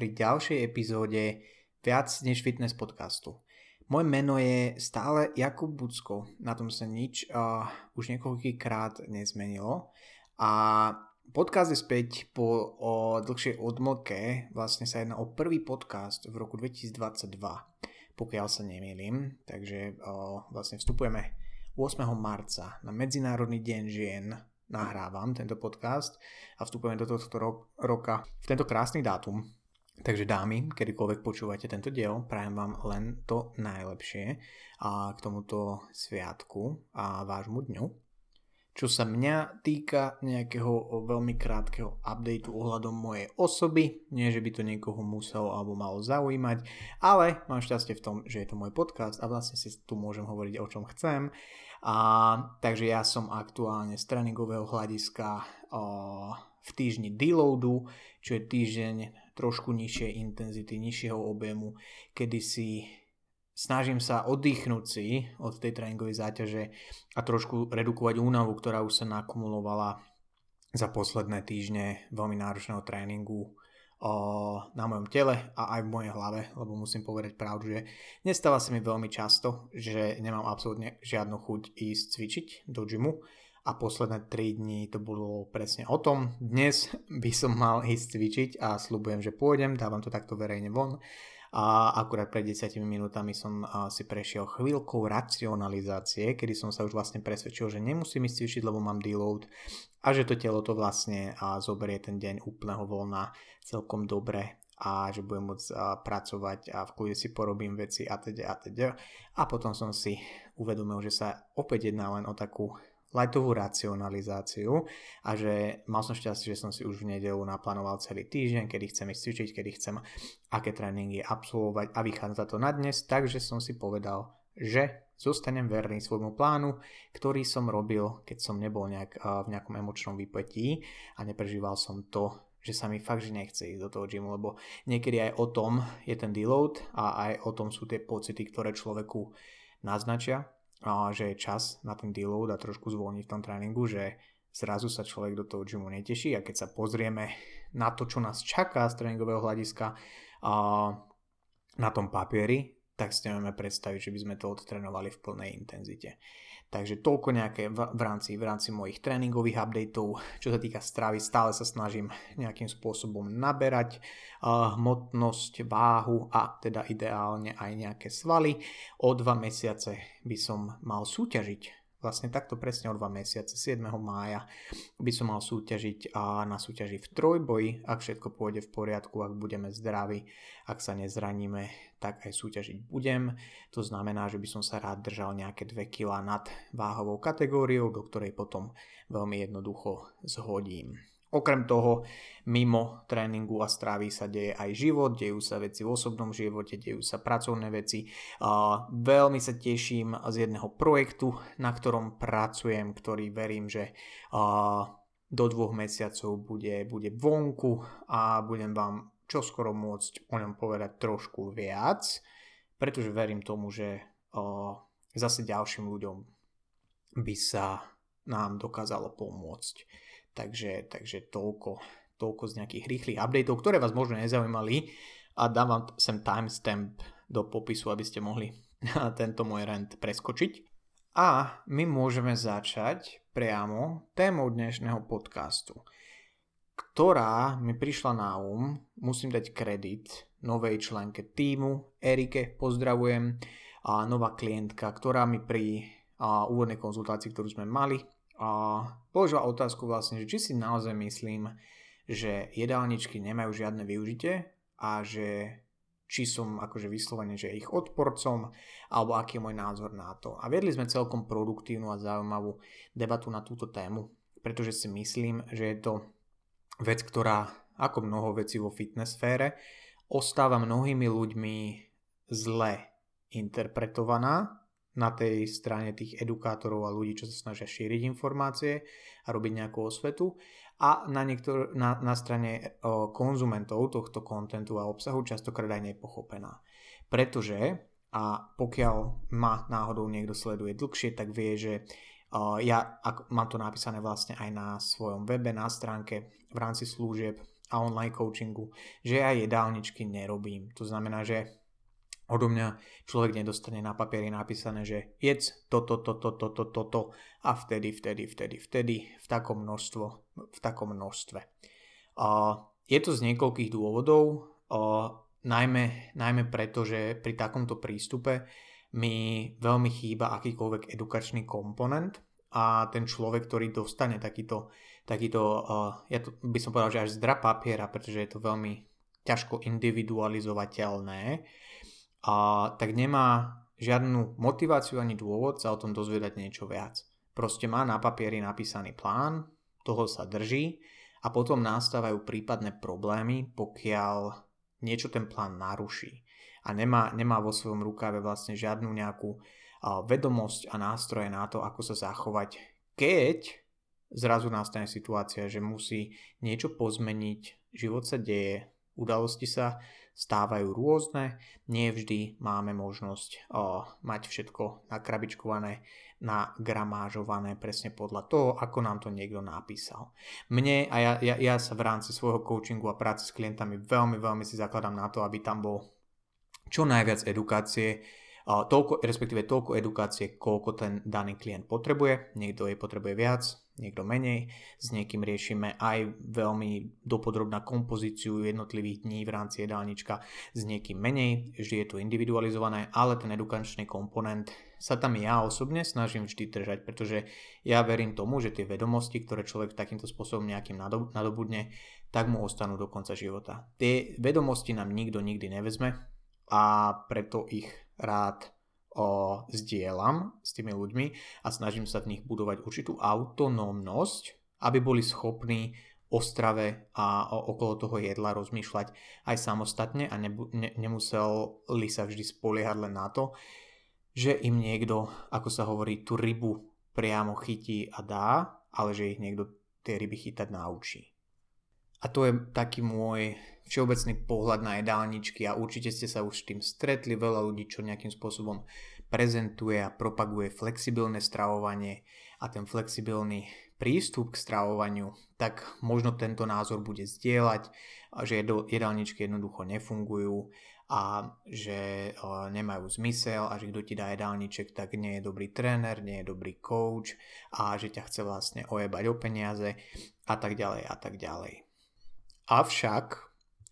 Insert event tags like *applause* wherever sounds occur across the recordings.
pri ďalšej epizóde Viac než fitness podcastu. Moje meno je stále Jakub Bucko, na tom sa nič uh, už niekoľkýkrát nezmenilo a podcast je späť po o dlhšej odmlke, vlastne sa jedná o prvý podcast v roku 2022, pokiaľ sa nemýlim, takže o, vlastne vstupujeme 8. marca na Medzinárodný deň žien nahrávam tento podcast a vstupujeme do tohto ro- roka v tento krásny dátum. Takže dámy, kedykoľvek počúvate tento diel, prajem vám len to najlepšie a k tomuto sviatku a vášmu dňu. Čo sa mňa týka nejakého veľmi krátkeho updateu ohľadom mojej osoby, nie že by to niekoho muselo alebo malo zaujímať, ale mám šťastie v tom, že je to môj podcast a vlastne si tu môžem hovoriť o čom chcem a, takže ja som aktuálne z tréningového hľadiska o, v týždni deloadu, čo je týždeň trošku nižšej intenzity, nižšieho objemu, kedy si snažím sa oddychnúť si od tej tréningovej záťaže a trošku redukovať únavu, ktorá už sa nakumulovala za posledné týždne veľmi náročného tréningu na mojom tele a aj v mojej hlave, lebo musím povedať pravdu, že nestáva sa mi veľmi často, že nemám absolútne žiadnu chuť ísť cvičiť do gymu a posledné 3 dní to bolo presne o tom. Dnes *laughs* by som mal ísť cvičiť a slúbujem, že pôjdem, dávam to takto verejne von a akurát pred 10 minútami som si prešiel chvíľkou racionalizácie, kedy som sa už vlastne presvedčil, že nemusím ísť cvičiť, lebo mám deload a že to telo to vlastne zoberie ten deň úplného voľna celkom dobre a že budem môcť pracovať a v kľude si porobím veci a teda a teda. A potom som si uvedomil, že sa opäť jedná len o takú lightovú racionalizáciu a že mal som šťastie, že som si už v nedelu naplánoval celý týždeň, kedy chcem ísť cvičiť, kedy chcem aké tréningy absolvovať a vychádza to na dnes, takže som si povedal, že zostanem verný svojmu plánu, ktorý som robil, keď som nebol nejak, v nejakom emočnom vypetí a neprežíval som to, že sa mi fakt, že nechce ísť do toho gymu, lebo niekedy aj o tom je ten deload a aj o tom sú tie pocity, ktoré človeku naznačia že je čas na ten deload a trošku zvolniť v tom tréningu, že zrazu sa človek do toho gymu neteší a keď sa pozrieme na to, čo nás čaká z tréningového hľadiska na tom papieri, tak si nevieme predstaviť, že by sme to odtrénovali v plnej intenzite. Takže toľko nejaké v, v, rámci, v rámci mojich tréningových updateov. Čo sa týka stravy, stále sa snažím nejakým spôsobom naberať uh, hmotnosť, váhu a teda ideálne aj nejaké svaly. O dva mesiace by som mal súťažiť vlastne takto presne o dva mesiace, 7. mája by som mal súťažiť a na súťaži v trojboji, ak všetko pôjde v poriadku, ak budeme zdraví, ak sa nezraníme, tak aj súťažiť budem. To znamená, že by som sa rád držal nejaké 2 kg nad váhovou kategóriou, do ktorej potom veľmi jednoducho zhodím. Okrem toho, mimo tréningu a stravy sa deje aj život, dejú sa veci v osobnom živote, dejú sa pracovné veci. Veľmi sa teším z jedného projektu, na ktorom pracujem, ktorý verím, že do dvoch mesiacov bude, bude vonku a budem vám čoskoro môcť o ňom povedať trošku viac, pretože verím tomu, že zase ďalším ľuďom by sa nám dokázalo pomôcť. Takže, takže toľko, toľko z nejakých rýchlych updateov, ktoré vás možno nezaujímali. A dám vám sem timestamp do popisu, aby ste mohli *laughs* tento môj rent preskočiť. A my môžeme začať priamo témou dnešného podcastu, ktorá mi prišla na um, musím dať kredit novej členke týmu, Erike, pozdravujem, a nová klientka, ktorá mi pri a, úvodnej konzultácii, ktorú sme mali, položila otázku vlastne, že či si naozaj myslím, že jedálničky nemajú žiadne využitie a že či som akože vyslovene, že ich odporcom, alebo aký je môj názor na to. A viedli sme celkom produktívnu a zaujímavú debatu na túto tému, pretože si myslím, že je to vec, ktorá, ako mnoho vecí vo fitness sfére, ostáva mnohými ľuďmi zle interpretovaná na tej strane tých edukátorov a ľudí, čo sa snažia šíriť informácie a robiť nejakú osvetu a na, niektor- na, na strane o, konzumentov tohto kontentu a obsahu častokrát aj nepochopená. Pretože a pokiaľ ma náhodou niekto sleduje dlhšie, tak vie, že uh, ja ak, mám to napísané vlastne aj na svojom webe, na stránke v rámci služieb a online coachingu, že ja jedálničky nerobím. To znamená, že odo mňa človek nedostane na papieri napísané, že jedz toto, toto, toto, toto a vtedy, vtedy, vtedy, vtedy v takom množstvo, v takom množstve. Uh, je to z niekoľkých dôvodov, uh, najmä, najmä preto, že pri takomto prístupe mi veľmi chýba akýkoľvek edukačný komponent a ten človek, ktorý dostane takýto, takýto uh, ja to by som povedal, že až zdra papiera, pretože je to veľmi ťažko individualizovateľné, a tak nemá žiadnu motiváciu ani dôvod sa o tom dozvedať niečo viac. Proste má na papieri napísaný plán, toho sa drží a potom nastávajú prípadné problémy, pokiaľ niečo ten plán naruší a nemá, nemá vo svojom rukáve vlastne žiadnu nejakú vedomosť a nástroje na to, ako sa zachovať, keď zrazu nastane situácia, že musí niečo pozmeniť, život sa deje, udalosti sa stávajú rôzne, nie vždy máme možnosť o, mať všetko nakrabičkované, nagramážované presne podľa toho, ako nám to niekto napísal. Mne a ja, ja, ja sa v rámci svojho coachingu a práce s klientami veľmi, veľmi si zakladám na to, aby tam bol čo najviac edukácie, toľko, respektíve toľko edukácie, koľko ten daný klient potrebuje. Niekto jej potrebuje viac, niekto menej. S niekým riešime aj veľmi dopodrobná kompozíciu jednotlivých dní v rámci jedálnička, s niekým menej, vždy je to individualizované, ale ten edukačný komponent sa tam ja osobne snažím vždy držať, pretože ja verím tomu, že tie vedomosti, ktoré človek takýmto spôsobom nejakým nadobudne, tak mu ostanú do konca života. Tie vedomosti nám nikto nikdy nevezme a preto ich rád o, zdieľam s tými ľuďmi a snažím sa v nich budovať určitú autonómnosť, aby boli schopní o strave a o, okolo toho jedla rozmýšľať aj samostatne a nebu, ne, nemuseli sa vždy spoliehať len na to, že im niekto, ako sa hovorí, tú rybu priamo chytí a dá, ale že ich niekto tie ryby chytať naučí. A to je taký môj všeobecný pohľad na jedálničky a určite ste sa už s tým stretli, veľa ľudí, čo nejakým spôsobom prezentuje a propaguje flexibilné stravovanie a ten flexibilný prístup k stravovaniu, tak možno tento názor bude zdieľať, že jedálničky jednoducho nefungujú a že nemajú zmysel a že kto ti dá jedálniček, tak nie je dobrý tréner, nie je dobrý coach a že ťa chce vlastne ojebať o peniaze a tak ďalej a tak ďalej. Avšak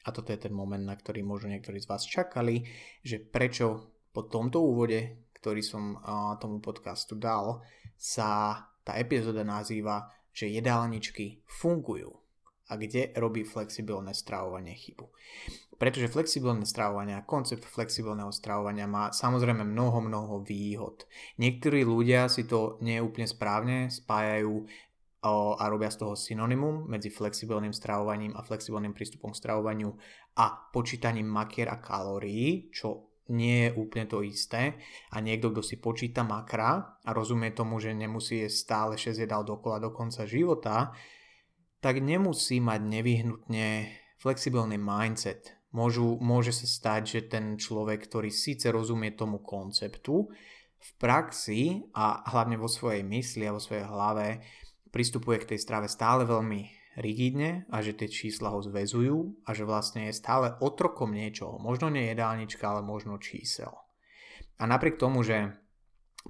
a toto je ten moment, na ktorý možno niektorí z vás čakali, že prečo po tomto úvode, ktorý som tomu podcastu dal, sa tá epizóda nazýva, že jedálničky fungujú a kde robí flexibilné stravovanie chybu. Pretože flexibilné stravovanie a koncept flexibilného stravovania má samozrejme mnoho, mnoho výhod. Niektorí ľudia si to neúplne správne spájajú a robia z toho synonymum medzi flexibilným stravovaním a flexibilným prístupom k stravovaniu a počítaním makier a kalórií, čo nie je úplne to isté a niekto, kto si počíta makra a rozumie tomu, že nemusí jesť stále 6 jedál dokola do konca života, tak nemusí mať nevyhnutne flexibilný mindset. Môžu, môže sa stať, že ten človek, ktorý síce rozumie tomu konceptu, v praxi a hlavne vo svojej mysli a vo svojej hlave pristupuje k tej strave stále veľmi rigidne a že tie čísla ho zväzujú a že vlastne je stále otrokom niečoho. Možno nie jedálnička, ale možno čísel. A napriek tomu, že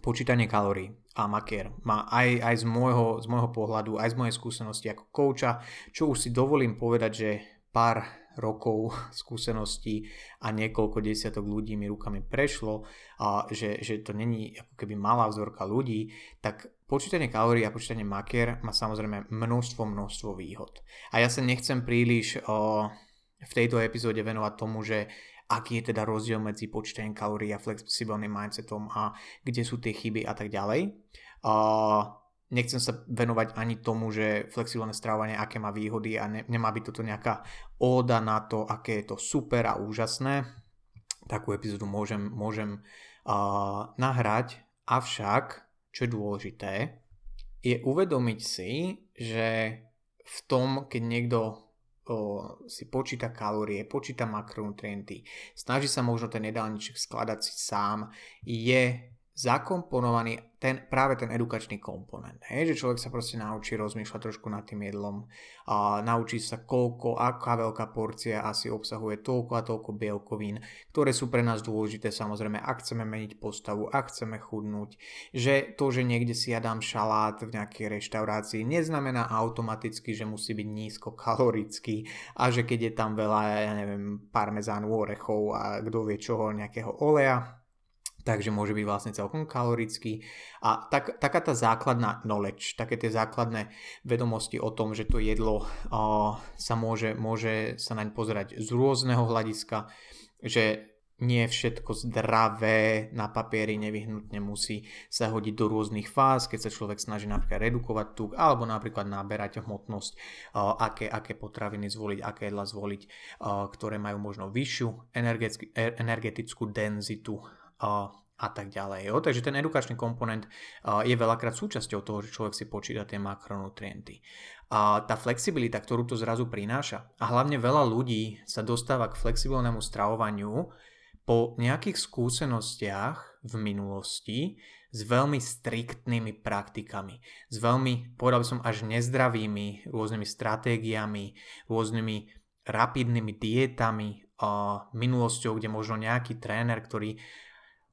počítanie kalórií a makier má aj, aj z, môjho, z môjho pohľadu, aj z mojej skúsenosti ako kouča, čo už si dovolím povedať, že pár rokov skúseností a niekoľko desiatok ľudí mi rukami prešlo, a že, že to není ako keby malá vzorka ľudí, tak Počítanie kalórií a počítanie makier má samozrejme množstvo, množstvo výhod. A ja sa nechcem príliš o, v tejto epizóde venovať tomu, že aký je teda rozdiel medzi počítaním kalórií a flexibilným mindsetom a kde sú tie chyby a tak ďalej. O, nechcem sa venovať ani tomu, že flexibilné stravovanie aké má výhody a ne, nemá byť toto nejaká óda na to, aké je to super a úžasné, takú epizódu môžem, môžem uh, nahrať, avšak, čo je dôležité, je uvedomiť si, že v tom, keď niekto si počíta kalórie, počíta makronutrienty, snaží sa možno ten jedálniček skladať si sám, je zakomponovaný ten, práve ten edukačný komponent. Hej? Že človek sa proste naučí rozmýšľať trošku nad tým jedlom, a naučí sa koľko, aká veľká porcia asi obsahuje toľko a toľko bielkovín, ktoré sú pre nás dôležité samozrejme, ak chceme meniť postavu, ak chceme chudnúť. Že to, že niekde si ja dám šalát v nejakej reštaurácii, neznamená automaticky, že musí byť nízkokalorický a že keď je tam veľa, ja neviem, parmezánu, orechov a kto vie čoho, nejakého oleja, takže môže byť vlastne celkom kalorický. A tak, taká tá základná knowledge, také tie základné vedomosti o tom, že to jedlo uh, sa môže, môže sa naň pozerať z rôzneho hľadiska, že nie všetko zdravé na papieri nevyhnutne musí sa hodiť do rôznych fáz, keď sa človek snaží napríklad redukovať tuk alebo napríklad naberať hmotnosť, aké, aké potraviny zvoliť, aké jedla zvoliť, ktoré majú možno vyššiu energetickú denzitu a tak ďalej. Jo? Takže ten edukačný komponent je veľakrát súčasťou toho, že človek si počíta tie makronutrienty. A tá flexibilita, ktorú to zrazu prináša, a hlavne veľa ľudí sa dostáva k flexibilnému stravovaniu po nejakých skúsenostiach v minulosti s veľmi striktnými praktikami, s veľmi, povedal by som, až nezdravými rôznymi stratégiami, rôznymi rapidnými dietami, a minulosťou, kde možno nejaký tréner, ktorý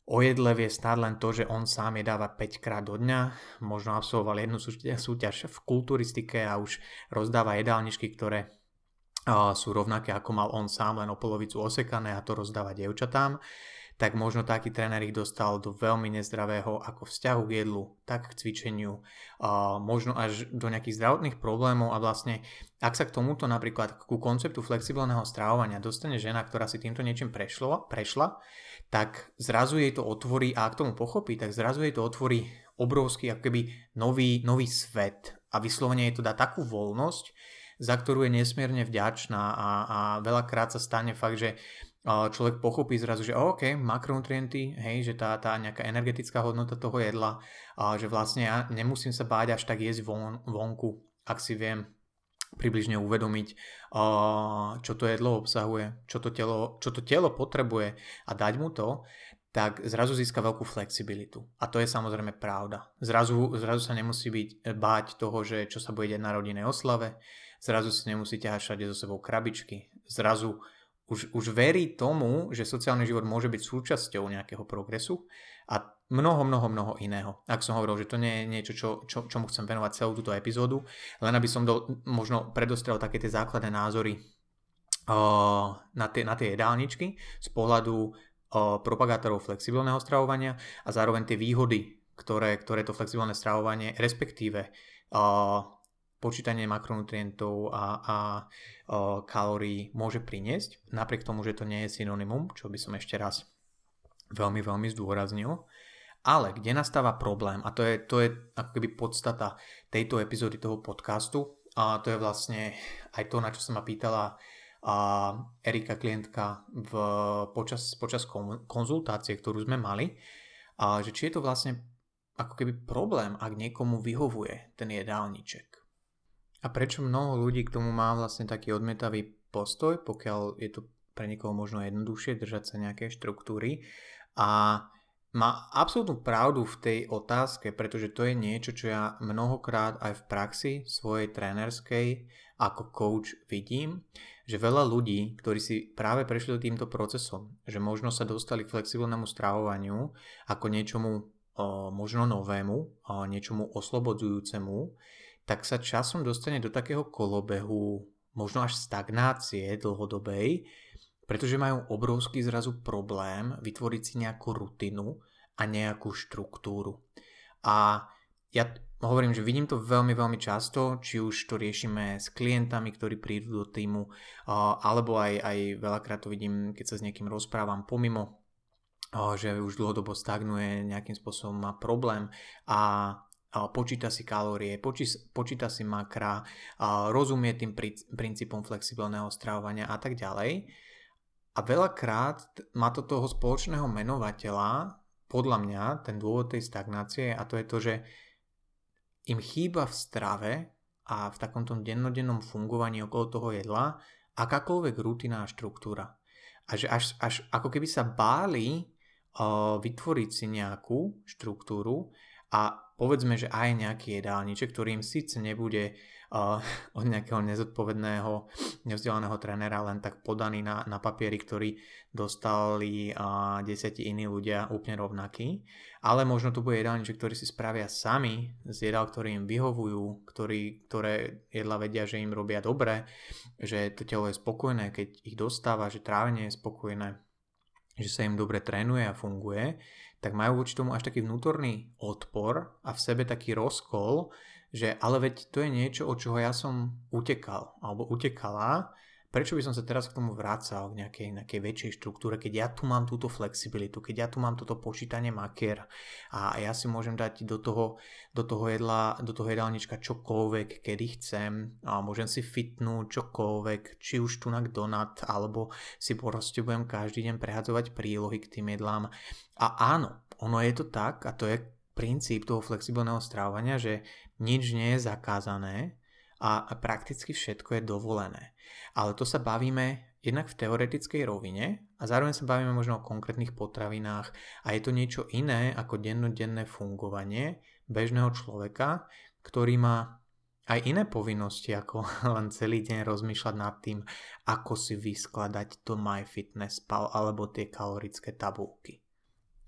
o jedle vie stáť len to, že on sám jedáva 5 krát do dňa, možno absolvoval jednu súťaž v kulturistike a už rozdáva jedálničky, ktoré sú rovnaké ako mal on sám, len o polovicu osekané a to rozdáva dievčatám. Tak možno taký tréner ich dostal do veľmi nezdravého ako vzťahu k jedlu, tak k cvičeniu, možno až do nejakých zdravotných problémov a vlastne ak sa k tomuto napríklad ku konceptu flexibilného stravovania dostane žena, ktorá si týmto niečím prešlo, prešla, tak zrazu jej to otvorí a ak tomu pochopí, tak zrazu jej to otvorí obrovský akoby nový, nový svet. A vyslovene jej to dá takú voľnosť, za ktorú je nesmierne vďačná a, a veľakrát sa stane fakt, že človek pochopí zrazu, že OK, makronutrienty, hej, že tá, tá nejaká energetická hodnota toho jedla, a že vlastne ja nemusím sa báť až tak jesť von, vonku, ak si viem približne uvedomiť, čo to jedlo obsahuje, čo to, telo, čo to telo potrebuje a dať mu to, tak zrazu získa veľkú flexibilitu. A to je samozrejme pravda. Zrazu, zrazu sa nemusí byť báť toho, že čo sa bude deť na rodinej oslave, zrazu si nemusí ťahať všade so sebou krabičky, zrazu už, už verí tomu, že sociálny život môže byť súčasťou nejakého progresu a mnoho, mnoho, mnoho iného. Ak som hovoril, že to nie je niečo, čo, čo, čomu chcem venovať celú túto epizódu, len aby som do, možno predostrel také tie základné názory uh, na, tie, na tie jedálničky z pohľadu uh, propagátorov flexibilného stravovania a zároveň tie výhody, ktoré, ktoré to flexibilné stravovanie, respektíve uh, počítanie makronutrientov a, a o, kalórií môže priniesť, napriek tomu, že to nie je synonymum, čo by som ešte raz veľmi, veľmi zdôraznil. Ale kde nastáva problém, a to je, to je akoby podstata tejto epizódy toho podcastu, a to je vlastne aj to, na čo sa ma pýtala a Erika klientka v, počas, počas konzultácie, ktorú sme mali, a že či je to vlastne ako keby problém, ak niekomu vyhovuje ten jedálniček. A prečo mnoho ľudí k tomu má vlastne taký odmietavý postoj, pokiaľ je to pre niekoho možno jednoduchšie držať sa nejaké štruktúry a má absolútnu pravdu v tej otázke, pretože to je niečo, čo ja mnohokrát aj v praxi svojej trénerskej ako coach vidím, že veľa ľudí, ktorí si práve prešli týmto procesom, že možno sa dostali k flexibilnému stravovaniu ako niečomu o, možno novému, o, niečomu oslobodzujúcemu, tak sa časom dostane do takého kolobehu, možno až stagnácie dlhodobej, pretože majú obrovský zrazu problém vytvoriť si nejakú rutinu a nejakú štruktúru. A ja hovorím, že vidím to veľmi, veľmi často, či už to riešime s klientami, ktorí prídu do týmu, alebo aj, aj veľakrát to vidím, keď sa s niekým rozprávam pomimo, že už dlhodobo stagnuje, nejakým spôsobom má problém a počíta si kalórie, počíta si makra, rozumie tým princípom flexibilného stravovania a tak ďalej. A veľakrát má to toho spoločného menovateľa, podľa mňa, ten dôvod tej stagnácie a to je to, že im chýba v strave a v takomto dennodennom fungovaní okolo toho jedla akákoľvek rutina a štruktúra. A že až, až ako keby sa báli uh, vytvoriť si nejakú štruktúru a povedzme, že aj nejaký jedálniček, ktorý im síce nebude od nejakého nezodpovedného, nevzdelaného trénera len tak podaný na, na papieri, ktorý dostali uh, desiatí iní ľudia úplne rovnaký. Ale možno to bude jedálniček, ktorý si spravia sami z jedál, ktoré im vyhovujú, ktorý, ktoré jedla vedia, že im robia dobre, že to telo je spokojné, keď ich dostáva, že trávenie je spokojné, že sa im dobre trénuje a funguje, tak majú voči tomu až taký vnútorný odpor a v sebe taký rozkol, že ale veď to je niečo, od čoho ja som utekal alebo utekala, prečo by som sa teraz k tomu vracal k nejakej, nejakej väčšej štruktúre, keď ja tu mám túto flexibilitu, keď ja tu mám toto počítanie makier a ja si môžem dať do toho, do toho jedla, do toho jedálnička čokoľvek, kedy chcem a môžem si fitnúť čokoľvek, či už tu na donat, alebo si proste budem každý deň prehadzovať prílohy k tým jedlám. A áno, ono je to tak a to je princíp toho flexibilného stravovania, že nič nie je zakázané a prakticky všetko je dovolené. Ale to sa bavíme jednak v teoretickej rovine a zároveň sa bavíme možno o konkrétnych potravinách a je to niečo iné ako dennodenné fungovanie bežného človeka, ktorý má aj iné povinnosti, ako *laughs* len celý deň rozmýšľať nad tým, ako si vyskladať to MyFitnessPal alebo tie kalorické tabulky.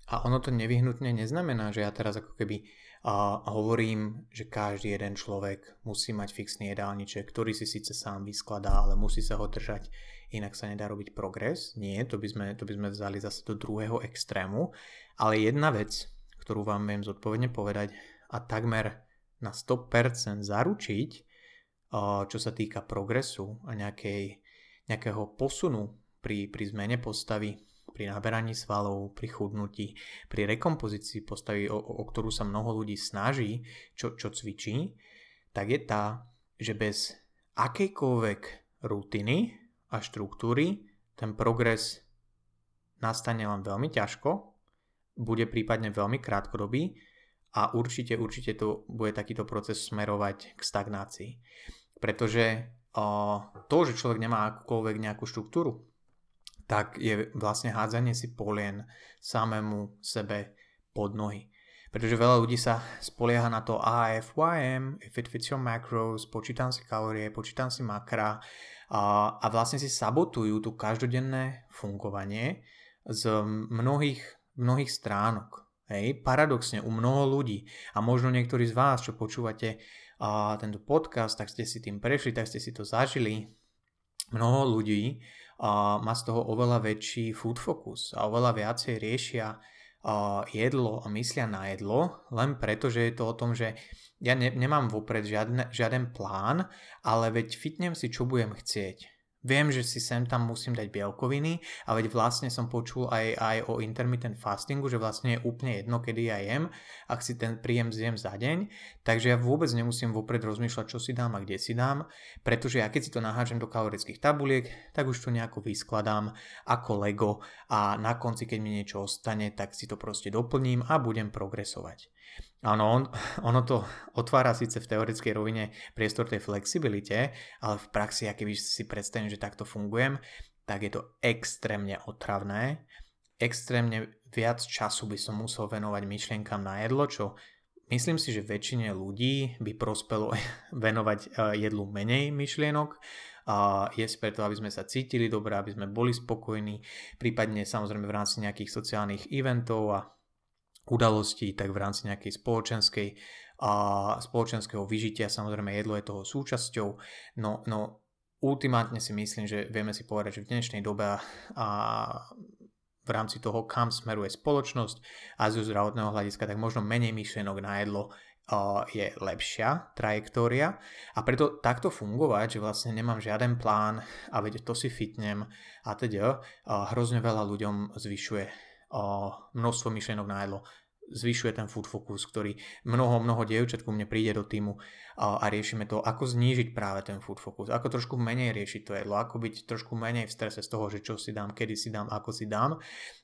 A ono to nevyhnutne neznamená, že ja teraz ako keby a hovorím, že každý jeden človek musí mať fixný jedálniček, ktorý si síce sám vyskladá, ale musí sa ho držať, inak sa nedá robiť progres. Nie, to by sme, to by sme vzali zase do druhého extrému. Ale jedna vec, ktorú vám viem zodpovedne povedať a takmer na 100% zaručiť, čo sa týka progresu a nejakej, nejakého posunu pri, pri zmene postavy, pri naberaní svalov, pri chudnutí, pri rekompozícii postavy, o, o ktorú sa mnoho ľudí snaží, čo, čo cvičí, tak je tá, že bez akejkoľvek rutiny a štruktúry ten progres nastane len veľmi ťažko, bude prípadne veľmi krátkodobý a určite, určite to bude takýto proces smerovať k stagnácii. Pretože to, že človek nemá akúkoľvek nejakú štruktúru, tak je vlastne hádzanie si polien samému sebe pod nohy. Pretože veľa ľudí sa spolieha na to AFYM, if it fits your macros, počítam si kalórie, počítam si makra a, a vlastne si sabotujú tu každodenné fungovanie z mnohých, mnohých stránok. Hej, paradoxne u mnoho ľudí a možno niektorí z vás, čo počúvate a, tento podcast, tak ste si tým prešli, tak ste si to zažili. Mnoho ľudí má z toho oveľa väčší food focus a oveľa viacej riešia jedlo a myslia na jedlo, len preto, že je to o tom, že ja ne, nemám vopred žiadne, žiaden plán, ale veď fitnem si, čo budem chcieť. Viem, že si sem tam musím dať bielkoviny, ale veď vlastne som počul aj, aj o intermittent fastingu, že vlastne je úplne jedno, kedy ja jem, ak si ten príjem zjem za deň, takže ja vôbec nemusím vopred rozmýšľať, čo si dám a kde si dám, pretože ja keď si to nahážem do kalorických tabuliek, tak už to nejako vyskladám ako Lego a na konci, keď mi niečo ostane, tak si to proste doplním a budem progresovať. Áno, on, ono to otvára síce v teoretickej rovine priestor tej flexibilite, ale v praxi, aký keby si predstavím, že takto fungujem, tak je to extrémne otravné. Extrémne viac času by som musel venovať myšlienkam na jedlo, čo myslím si, že väčšine ľudí by prospelo *laughs* venovať e, jedlu menej myšlienok, a jesť preto, aby sme sa cítili dobre, aby sme boli spokojní, prípadne samozrejme v rámci nejakých sociálnych eventov a udalostí, tak v rámci nejakej spoločenskej a spoločenského vyžitia, samozrejme jedlo je toho súčasťou, no, no ultimátne si myslím, že vieme si povedať, že v dnešnej dobe a v rámci toho, kam smeruje spoločnosť a zo zdravotného hľadiska, tak možno menej myšlienok na jedlo je lepšia trajektória. A preto takto fungovať, že vlastne nemám žiaden plán a veď to si fitnem a teda hrozne veľa ľuďom zvyšuje množstvo myšlienok na jedlo. zvyšuje ten food focus, ktorý mnoho, mnoho dievčat ku mne príde do týmu a, riešime to, ako znížiť práve ten food focus, ako trošku menej riešiť to jedlo, ako byť trošku menej v strese z toho, že čo si dám, kedy si dám, ako si dám.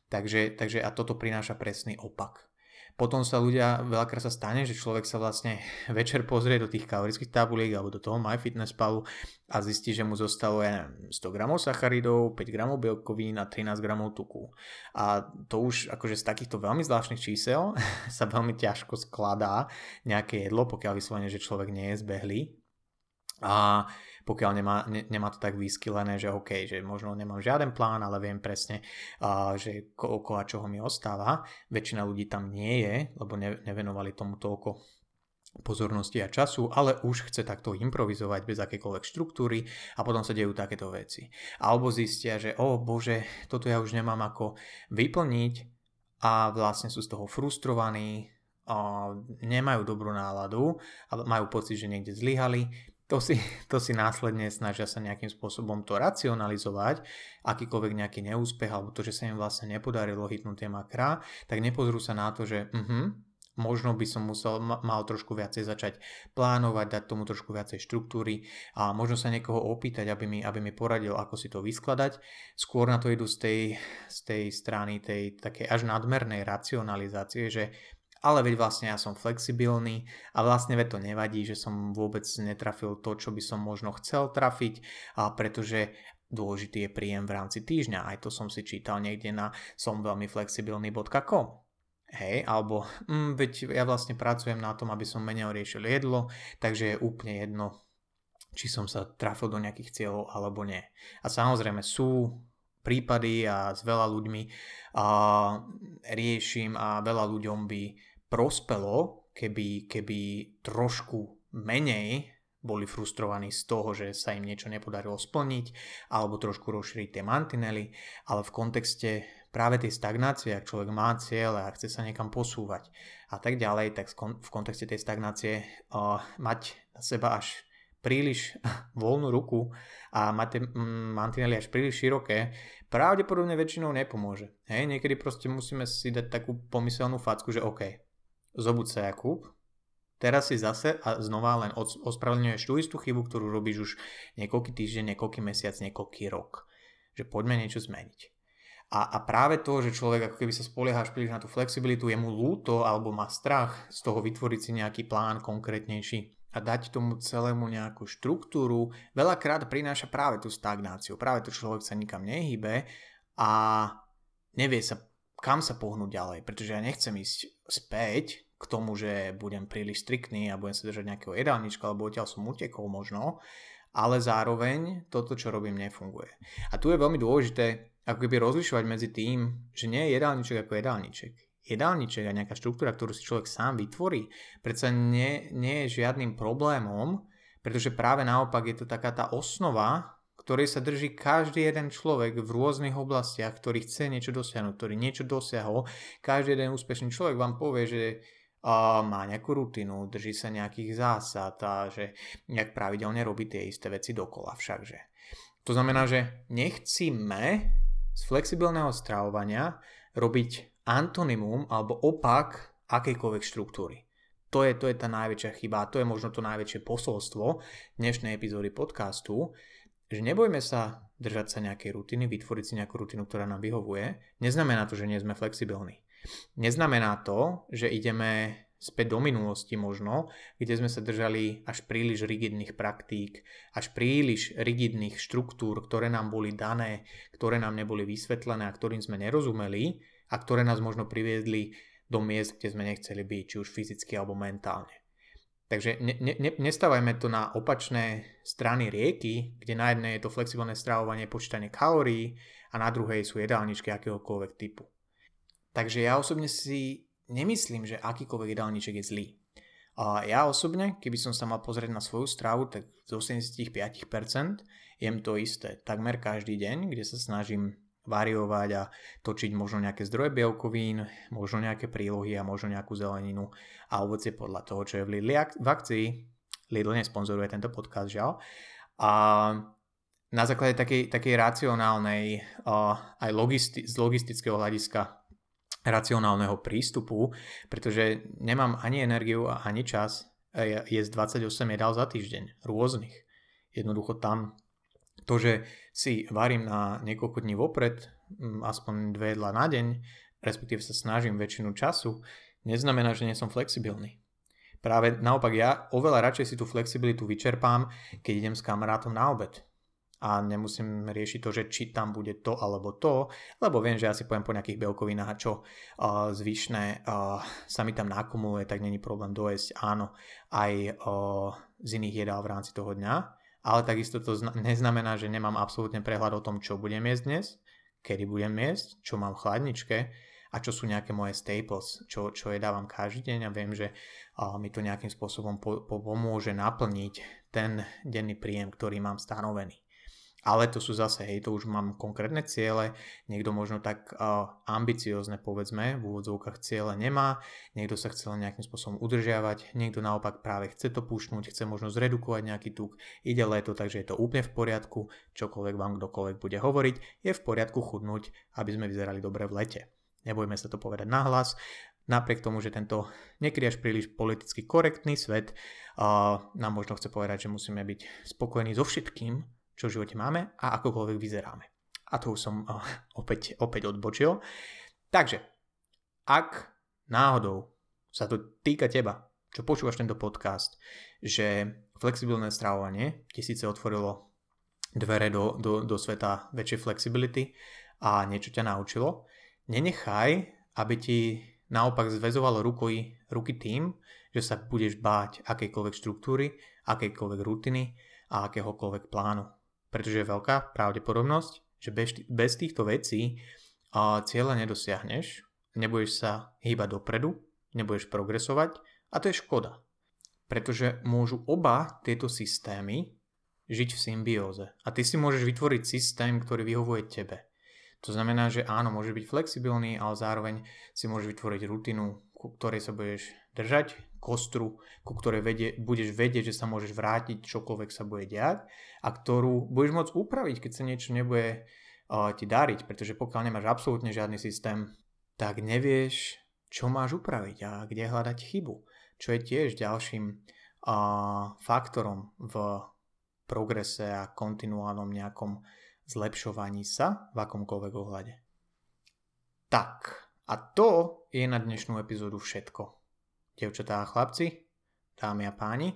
Takže, takže a toto prináša presný opak. Potom sa ľudia, veľakrát sa stane, že človek sa vlastne *laughs* večer pozrie do tých kalorických tabuliek alebo do toho MyFitnessPalu a zistí, že mu zostalo ja neviem, 100 gramov sacharidov, 5 gramov bielkovín a 13 gramov tuku. A to už akože z takýchto veľmi zvláštnych čísel *laughs* sa veľmi ťažko skladá nejaké jedlo, pokiaľ vyslovene, že človek nie je zbehlý. A pokiaľ nemá, ne, nemá to tak vyskylené, že OK, že možno nemám žiaden plán, ale viem presne, uh, že koľko a čoho mi ostáva. Väčšina ľudí tam nie je, lebo ne, nevenovali tomu toľko pozornosti a času, ale už chce takto improvizovať bez akékoľvek štruktúry a potom sa dejú takéto veci. Alebo zistia, že o oh, bože, toto ja už nemám ako vyplniť a vlastne sú z toho frustrovaní, a nemajú dobrú náladu, ale majú pocit, že niekde zlyhali, to si, *laughs* to si následne snažia sa nejakým spôsobom to racionalizovať, akýkoľvek nejaký neúspech alebo to, že sa im vlastne nepodarilo hitnúť tie makra, tak nepozrú sa na to, že uh-huh, možno by som musel, mal trošku viacej začať plánovať, dať tomu trošku viacej štruktúry a možno sa niekoho opýtať, aby mi, aby mi poradil, ako si to vyskladať. Skôr na to idú z tej, z tej strany tej takej až nadmernej racionalizácie, že ale veď vlastne ja som flexibilný a vlastne veď to nevadí, že som vôbec netrafil to, čo by som možno chcel trafiť, a pretože dôležitý je príjem v rámci týždňa. Aj to som si čítal niekde na som veľmi flexibilný.com. Hej, alebo mm, veď ja vlastne pracujem na tom, aby som menej riešil jedlo, takže je úplne jedno, či som sa trafil do nejakých cieľov alebo nie. A samozrejme sú prípady a s veľa ľuďmi a riešim a veľa ľuďom by prospelo, keby, keby trošku menej boli frustrovaní z toho, že sa im niečo nepodarilo splniť, alebo trošku rozšíriť tie mantinely, ale v kontexte práve tej stagnácie, ak človek má cieľ a chce sa niekam posúvať a tak ďalej, tak v kontexte tej stagnácie uh, mať na seba až príliš *laughs* voľnú ruku a mať tie mantinely až príliš široké, pravdepodobne väčšinou nepomôže. Hej, niekedy proste musíme si dať takú pomyselnú facku, že OK, zobuď sa Jakub, teraz si zase a znova len ospravedlňuješ tú istú chybu, ktorú robíš už niekoľký týždeň, niekoľký mesiac, niekoľký rok. Že poďme niečo zmeniť. A, a práve to, že človek ako keby sa spolieha až príliš na tú flexibilitu, je mu lúto alebo má strach z toho vytvoriť si nejaký plán konkrétnejší a dať tomu celému nejakú štruktúru, veľakrát prináša práve tú stagnáciu. Práve to človek sa nikam nehybe a nevie sa kam sa pohnúť ďalej, pretože ja nechcem ísť späť k tomu, že budem príliš striktný a budem sa držať nejakého jedálnička, alebo odtiaľ som utekol možno, ale zároveň toto, čo robím, nefunguje. A tu je veľmi dôležité ako keby rozlišovať medzi tým, že nie je jedálniček ako jedálniček. Jedálniček a nejaká štruktúra, ktorú si človek sám vytvorí, predsa nie, nie je žiadnym problémom, pretože práve naopak je to taká tá osnova, ktorej sa drží každý jeden človek v rôznych oblastiach, ktorý chce niečo dosiahnuť, ktorý niečo dosiahol. Každý jeden úspešný človek vám povie, že má nejakú rutinu, drží sa nejakých zásad a že nejak pravidelne robí tie isté veci dokola všakže. To znamená, že nechcíme z flexibilného stravovania robiť antonymum alebo opak akejkoľvek štruktúry. To je, to je tá najväčšia chyba a to je možno to najväčšie posolstvo dnešnej epizódy podcastu, že nebojme sa držať sa nejakej rutiny, vytvoriť si nejakú rutinu, ktorá nám vyhovuje. Neznamená to, že nie sme flexibilní. Neznamená to, že ideme späť do minulosti možno, kde sme sa držali až príliš rigidných praktík, až príliš rigidných štruktúr, ktoré nám boli dané, ktoré nám neboli vysvetlené a ktorým sme nerozumeli a ktoré nás možno priviedli do miest, kde sme nechceli byť, či už fyzicky alebo mentálne. Takže ne, ne, nestávajme to na opačné strany rieky, kde na jednej je to flexibilné stravovanie, počítanie kalórií a na druhej sú jedálničky akéhokoľvek typu. Takže ja osobne si nemyslím, že akýkoľvek jedálniček je zlý. A ja osobne, keby som sa mal pozrieť na svoju stravu, tak z 85% jem to isté takmer každý deň, kde sa snažím variovať a točiť možno nejaké zdroje bielkovín, možno nejaké prílohy a možno nejakú zeleninu a ovocie podľa toho, čo je v Lidli v akcii. Lidl nesponzoruje tento podcast, žiaľ. A na základe takej, takej racionálnej aj logisti- z logistického hľadiska racionálneho prístupu, pretože nemám ani energiu a ani čas jesť 28 jedál za týždeň, rôznych. Jednoducho tam to, že si varím na niekoľko dní vopred, aspoň dve jedla na deň, respektíve sa snažím väčšinu času, neznamená, že nie som flexibilný. Práve naopak ja oveľa radšej si tú flexibilitu vyčerpám, keď idem s kamarátom na obed. A nemusím riešiť to, že či tam bude to alebo to, lebo viem, že ja si poviem po nejakých bielkovinách čo uh, zvyšné uh, sa mi tam nakumuluje, tak není problém dojesť, áno, aj uh, z iných jedál v rámci toho dňa, ale takisto to zna- neznamená, že nemám absolútne prehľad o tom, čo budem jesť dnes, kedy budem jesť, čo mám v chladničke a čo sú nejaké moje staples, čo, čo dávam každý deň a viem, že mi to nejakým spôsobom po- po- pomôže naplniť ten denný príjem, ktorý mám stanovený. Ale to sú zase, hej, to už mám konkrétne ciele, niekto možno tak uh, ambiciozne povedzme, v úvodzovkách ciele nemá, niekto sa chce nejakým spôsobom udržiavať, niekto naopak práve chce to pušnúť, chce možno zredukovať nejaký tuk, ide leto, takže je to úplne v poriadku, čokoľvek vám kdokoľvek bude hovoriť, je v poriadku chudnúť, aby sme vyzerali dobre v lete. Nebojme sa to povedať nahlas, napriek tomu, že tento niekedy až príliš politicky korektný svet uh, nám možno chce povedať, že musíme byť spokojní so všetkým, čo v živote máme a akokoľvek vyzeráme. A to už som uh, *laughs* opäť, opäť odbočil. Takže, ak náhodou sa to týka teba, čo počúvaš tento podcast, že flexibilné stravovanie ti síce otvorilo dvere do, do, do sveta väčšej flexibility a niečo ťa naučilo, nenechaj, aby ti naopak zväzovalo ruky, ruky tým, že sa budeš báť akejkoľvek štruktúry, akejkoľvek rutiny a akéhokoľvek plánu pretože je veľká pravdepodobnosť, že bez, bez týchto vecí uh, cieľa nedosiahneš, nebudeš sa hýbať dopredu, nebudeš progresovať a to je škoda. Pretože môžu oba tieto systémy žiť v symbióze. A ty si môžeš vytvoriť systém, ktorý vyhovuje tebe. To znamená, že áno, môže byť flexibilný, ale zároveň si môžeš vytvoriť rutinu, ku ktorej sa budeš držať, kostru, ku ktorej vedie, budeš vedieť, že sa môžeš vrátiť, čokoľvek sa bude diať a ktorú budeš môcť upraviť, keď sa niečo nebude uh, ti dariť, pretože pokiaľ nemáš absolútne žiadny systém, tak nevieš, čo máš upraviť a kde hľadať chybu, čo je tiež ďalším uh, faktorom v progrese a kontinuálnom nejakom zlepšovaní sa v akomkoľvek ohľade. Tak, a to je na dnešnú epizódu všetko. Devčatá a chlapci, dámy a páni,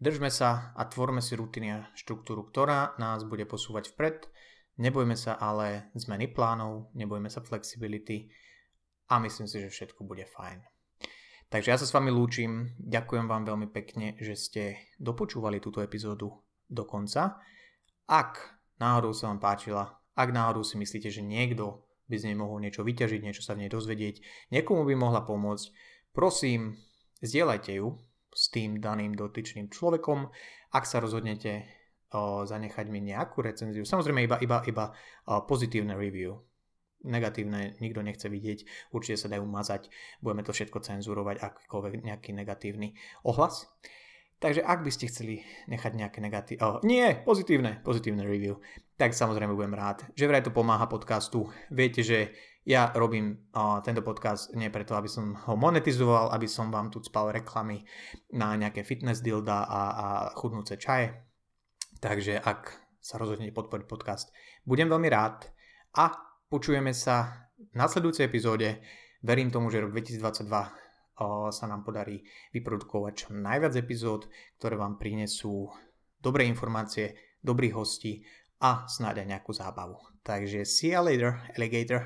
držme sa a tvorme si rutiny a štruktúru, ktorá nás bude posúvať vpred. Nebojme sa ale zmeny plánov, nebojme sa flexibility a myslím si, že všetko bude fajn. Takže ja sa s vami lúčim, ďakujem vám veľmi pekne, že ste dopočúvali túto epizódu do konca. Ak náhodou sa vám páčila, ak náhodou si myslíte, že niekto by z nej mohol niečo vyťažiť, niečo sa v nej dozvedieť, niekomu by mohla pomôcť, Prosím, zdieľajte ju s tým daným dotyčným človekom. Ak sa rozhodnete zanechať mi nejakú recenziu, samozrejme iba, iba, iba pozitívne review. Negatívne nikto nechce vidieť, určite sa dajú mazať, budeme to všetko cenzurovať, akýkoľvek nejaký negatívny ohlas. Takže ak by ste chceli nechať nejaké negatívne, oh, nie, pozitívne, pozitívne review, tak samozrejme budem rád, že vraj to pomáha podcastu. Viete, že ja robím uh, tento podcast nie preto, aby som ho monetizoval, aby som vám tu spal reklamy na nejaké fitness dilda a, a chudnúce čaje. Takže ak sa rozhodnete podporiť podcast, budem veľmi rád a počujeme sa v nasledujúcej epizóde. Verím tomu, že rok 2022 uh, sa nám podarí vyprodukovať čo najviac epizód, ktoré vám prinesú dobré informácie, dobrých hostí a snáď aj nejakú zábavu. Takže see you later, alligator.